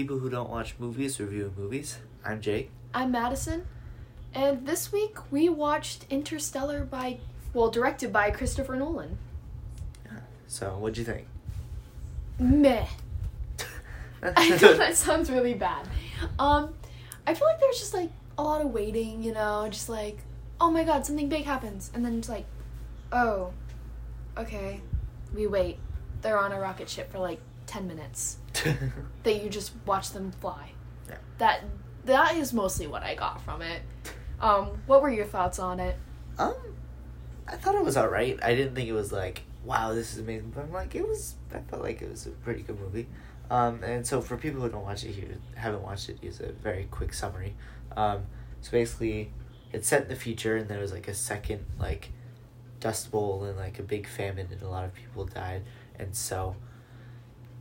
People Who Don't Watch Movies Review Movies. I'm Jake. I'm Madisyn, and this week we watched Interstellar by, well, directed by Christopher Nolan. So, what'd you think? Meh. I know that sounds really bad. Um, I feel like there's just like a lot of waiting, you know, just like, oh my god, something big happens, and then it's like, oh, okay, we wait. They're on a rocket ship for like ten minutes. that you just watch them fly. Yeah. That that is mostly what I got from it. Um, what were your thoughts on it? um, I thought it was alright. I didn't think it was like, wow, this is amazing. But I'm like, it was, I felt like it was a pretty good movie. Um, and so for people who don't watch it here, haven't watched it, here's a very quick summary. Um, so basically, it's set in the future, and there was like a second like dust bowl and like a big famine, and a lot of people died, and so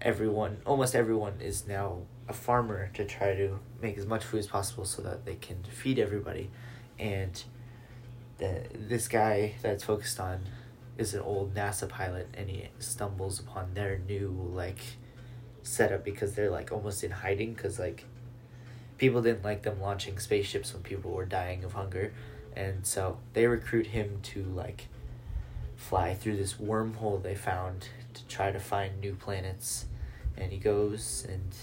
everyone, almost everyone, is now a farmer to try to make as much food as possible so that they can feed everybody, and the this guy that's focused on is an old NASA pilot, and he stumbles upon their new like setup because they're like almost in hiding because like people didn't like them launching spaceships when people were dying of hunger. And so they recruit him to like fly through this wormhole they found to try to find new planets and he goes and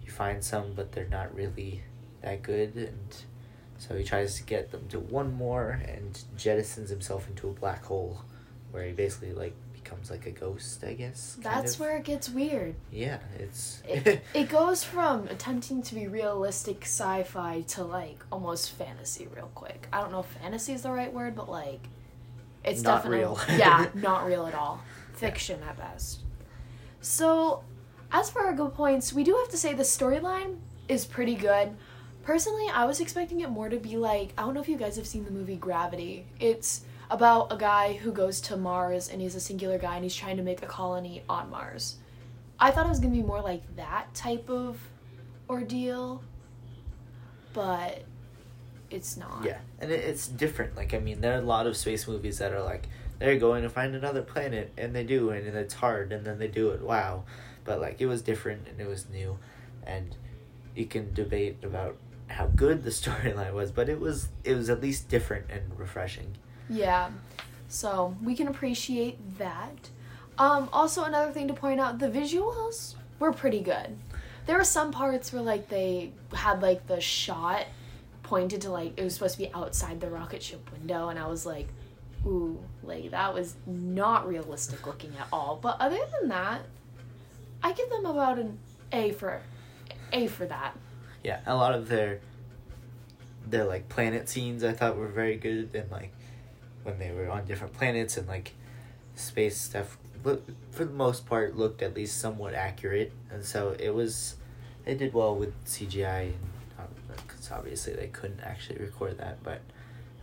he finds some but they're not really that good and so he tries to get them to one more and jettisons himself into a black hole where he basically like becomes like a ghost i guess That's of. where it gets weird. yeah it's It, it goes from attempting to be realistic sci-fi to like almost fantasy real quick. I don't know if fantasy is the right word, but like it's Not definitely real. yeah, not real at all. Fiction at best. So, as for our good points, we do have to say the storyline is pretty good. Personally, I was expecting it more to be like I don't know if you guys have seen the movie Gravity. It's about a guy who goes to Mars and he's a singular guy and he's trying to make a colony on Mars. I thought it was gonna be more like that type of ordeal, but it's not. Yeah, and it's different. Like, I mean, there are a lot of space movies that are like, they're going to find another planet, and they do, and it's hard, and then they do it. Wow, but like, it was different and it was new, and you can debate about how good the storyline was, but it was it was at least different and refreshing. Yeah. So we can appreciate that. Um, also, another thing to point out: the visuals were pretty good. There were some parts where like they had like the shot pointed to like it was supposed to be outside the rocket ship window, and I was like, "Ooh, like that was not realistic looking at all." But other than that, I give them about an A for A for that. Yeah, a lot of their their like planet scenes I thought were very good, and like when they were on different planets and like space stuff, look, for the most part, looked at least somewhat accurate, and so it was they did well with CGI, because um, obviously they couldn't actually record that, but.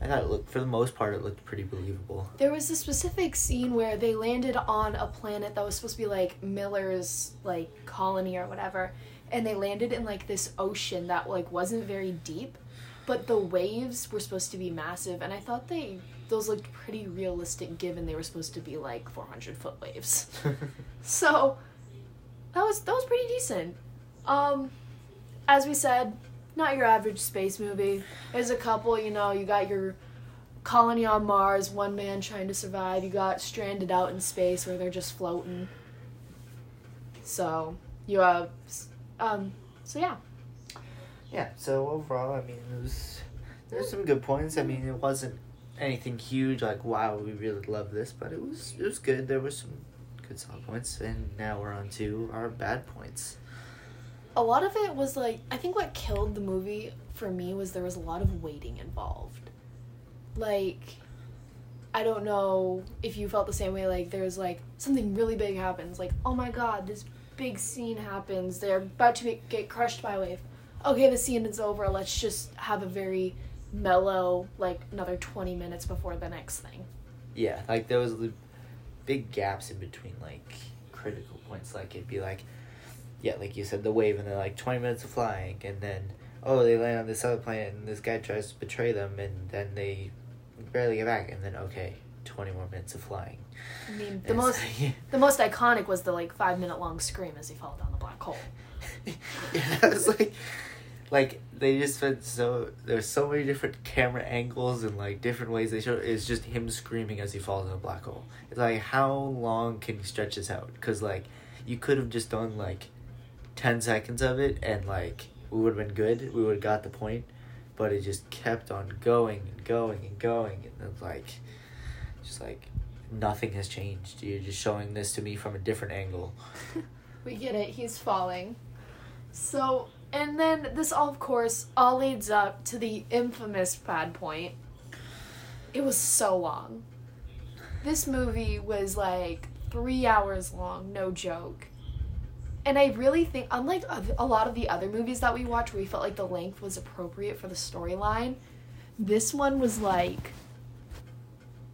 I thought it looked, for the most part, it looked pretty believable. There was a specific scene where they landed on a planet that was supposed to be like Miller's like colony or whatever, and they landed in like this ocean that like wasn't very deep, but the waves were supposed to be massive, and I thought they those looked pretty realistic given they were supposed to be like 400 foot waves. so that was that was pretty decent. Um, as we said, not your average space movie. There's a couple, you know, you got your colony on Mars, one man trying to survive. You got stranded out in space where they're just floating. So you have, um, so yeah. Yeah, so overall, I mean, it was there's some good points. I mean, it wasn't anything huge like wow, we really love this, but it was it was good. There were some good solid points, and now we're on to our bad points. A lot of it was like I think what killed the movie for me was there was a lot of waiting involved. Like I don't know if you felt the same way like there's like something really big happens like oh my god this big scene happens they're about to be, get crushed by a wave. Okay, the scene is over. Let's just have a very mellow like another 20 minutes before the next thing. Yeah, like there was big gaps in between like critical points. Like it'd be like, yeah, like you said, the wave, and then like twenty minutes of flying, and then oh, they land on this other planet, and this guy tries to betray them, and then they barely get back, and then okay, twenty more minutes of flying. I mean, the And most like- the most iconic was the like 5 minute long scream as he fell down the black hole. yeah, that was like, like they just spent so there's so many different camera angles and like different ways they show. It's just him screaming as he falls in a black hole. It's like how long can you stretch this out? Because like you could have just done like ten seconds of it and like we would have been good. We would have got the point, but it just kept on going and going and going and it's like, just like nothing has changed. You're just showing this to me from a different angle. we get it. He's falling. So, and then this all, of course, all leads up to the infamous bad point. It was so long. This movie was like three hours long, no joke. And I really think, unlike a lot of the other movies that we watched where we felt like the length was appropriate for the storyline, this one was like.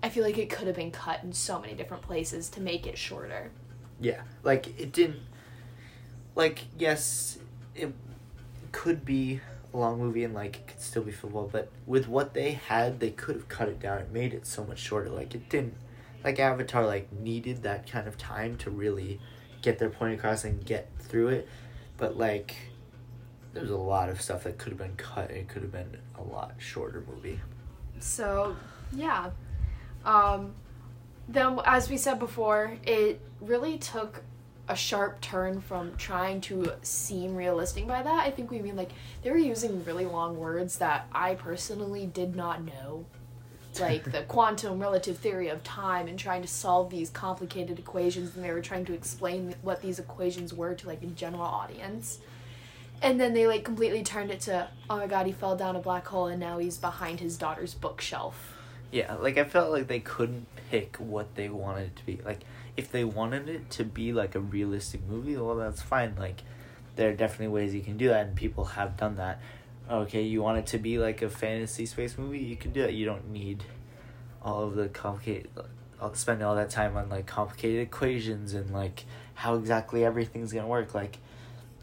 I feel like it could have been cut in so many different places to make it shorter. Yeah, like it didn't. Like yes, it could be a long movie and like it could still be football, but with what they had, they could have cut it down and made it so much shorter. Like it didn't. Like Avatar, like needed that kind of time to really get their point across and get through it, but like there's a lot of stuff that could have been cut. It could have been a lot shorter movie. So yeah, um, then, as we said before, it really took a sharp turn from trying to seem realistic by that. I think we mean like they were using really long words that I personally did not know. Like the quantum relative theory of time and trying to solve these complicated equations and they were trying to explain what these equations were to like a general audience. And then they like completely turned it to, oh my god, he fell down a black hole and now he's behind his daughter's bookshelf yeah, like I felt like they couldn't pick what they wanted it to be. Like if they wanted it to be like a realistic movie, well that's fine. Like there are definitely ways you can do that and people have done that. Okay, you want it to be like a fantasy space movie, you can do that. You don't need all of the complicated I'll uh, spend all that time on like complicated equations and like how exactly everything's gonna work. Like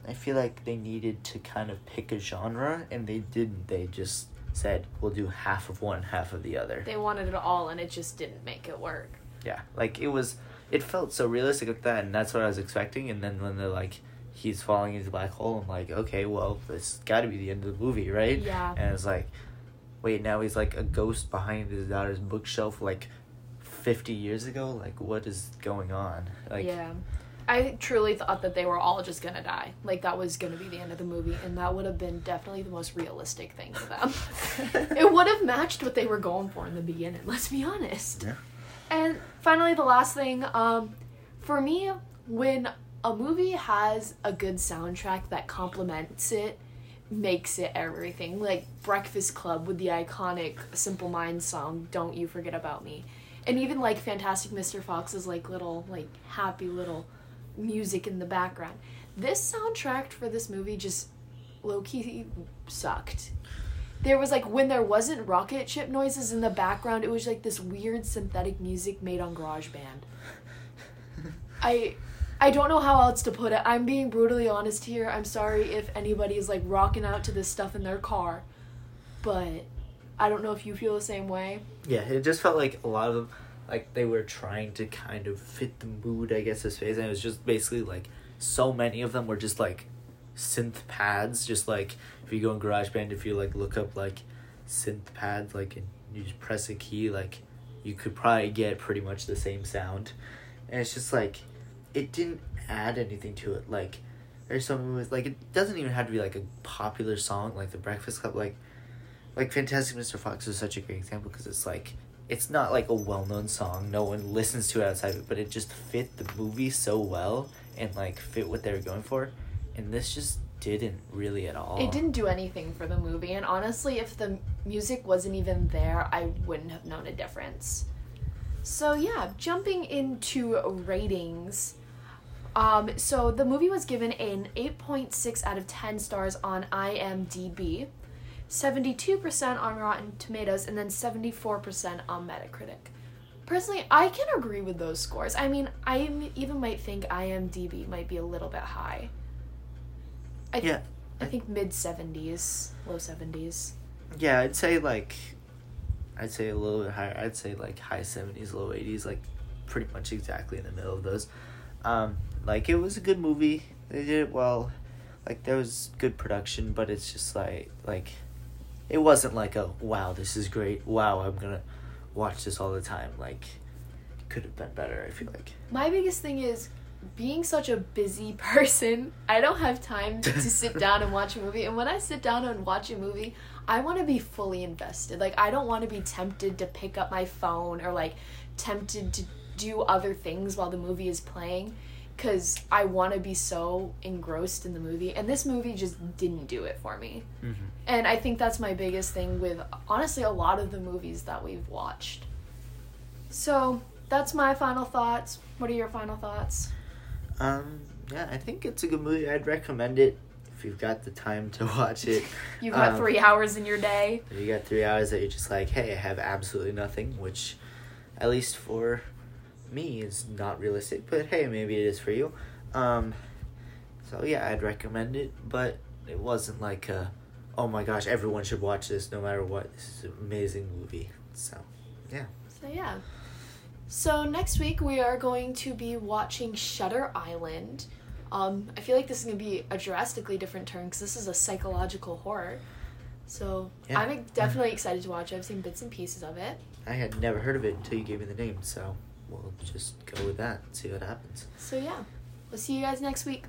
I feel like they needed to kind of pick a genre and they didn't. They just said we'll do half of one, half of the other. They wanted it all, and it just didn't make it work. Yeah, like it was. It felt so realistic like that, and that's what I was expecting. And then when they're like, he's falling into the black hole, I'm like, okay, well, this got to be the end of the movie, right? Yeah. And it's like, wait, now he's like a ghost behind his daughter's bookshelf, like fifty years ago. Like, what is going on? Like, yeah. I truly thought that they were all just gonna die. Like that was gonna be the end of the movie, and that would have been definitely the most realistic thing for them. it would have matched what they were going for in the beginning. Let's be honest. Yeah. And finally, the last thing, um, for me, when a movie has a good soundtrack that complements it, makes it everything. Like Breakfast Club with the iconic Simple Minds song "Don't You Forget About Me," and even like Fantastic Mr. Fox's like little like happy little music in the background. This soundtrack for this movie just low key sucked. There was like when there wasn't rocket ship noises in the background, it was like this weird synthetic music made on GarageBand. I I don't know how else to put it. I'm being brutally honest here. I'm sorry if anybody's like rocking out to this stuff in their car. But I don't know if you feel the same way. Yeah, it just felt like a lot of them like they were trying to kind of fit the mood, I guess, this phase, and it was just basically like so many of them were just like synth pads, just like if you go in GarageBand, if you like look up like synth pads, like and you just press a key, like you could probably get pretty much the same sound, and it's just like it didn't add anything to it. Like there's some with like it doesn't even have to be like a popular song like the Breakfast Club, like like Fantastic Mr. Fox is such a great example because it's like it's not like a well known song. No one listens to it outside of it, but it just fit the movie so well and like fit what they were going for. And this just didn't really at all. It didn't do anything for the movie, and honestly, if the music wasn't even there, I wouldn't have known a difference. So yeah, jumping into ratings. Um, so the movie was given an 8.6 out of 10 stars on IMDb. 72% on Rotten Tomatoes, and then 74% on Metacritic. Personally, I can agree with those scores. I mean, I even might think IMDb might be a little bit high. I th- yeah. I think mid 70s, low 70s. Yeah, I'd say like, I'd say a little bit higher. I'd say like high 70s, low 80s, like pretty much exactly in the middle of those. Um, like it was a good movie. they did it well. Like there was good production, but it's just like like it wasn't like a wow, this is great. Wow, I'm gonna watch this all the time. Like it could have been better. I feel like. My biggest thing is being such a busy person. I don't have time to sit down and watch a movie. And when I sit down and watch a movie, I want to be fully invested. Like I don't want to be tempted to pick up my phone or like tempted to do other things while the movie is playing because I want to be so engrossed in the movie. And this movie just didn't do it for me. Mm-hmm. And I think that's my biggest thing with honestly a lot of the movies that we've watched. So that's my final thoughts. What are your final thoughts? Um, yeah, I think it's a good movie. I'd recommend it if you've got the time to watch it. You've got Um, three hours in your day. You got three hours that you're just like, hey, I have absolutely nothing, which, at least for me, is not realistic. But hey, maybe it is for you. Um, so yeah, I'd recommend it. But it wasn't like a, oh my gosh, everyone should watch this no matter what. This is an amazing movie. So, yeah. So yeah. So next week we are going to be watching Shutter Island. Um, I feel like this is gonna be a drastically different turn because this is a psychological horror. So Yeah. I'm definitely excited to watch it. I've seen bits and pieces of it. I had never heard of it until you gave me the name. So we'll just go with that and see what happens. So yeah, we'll see you guys next week.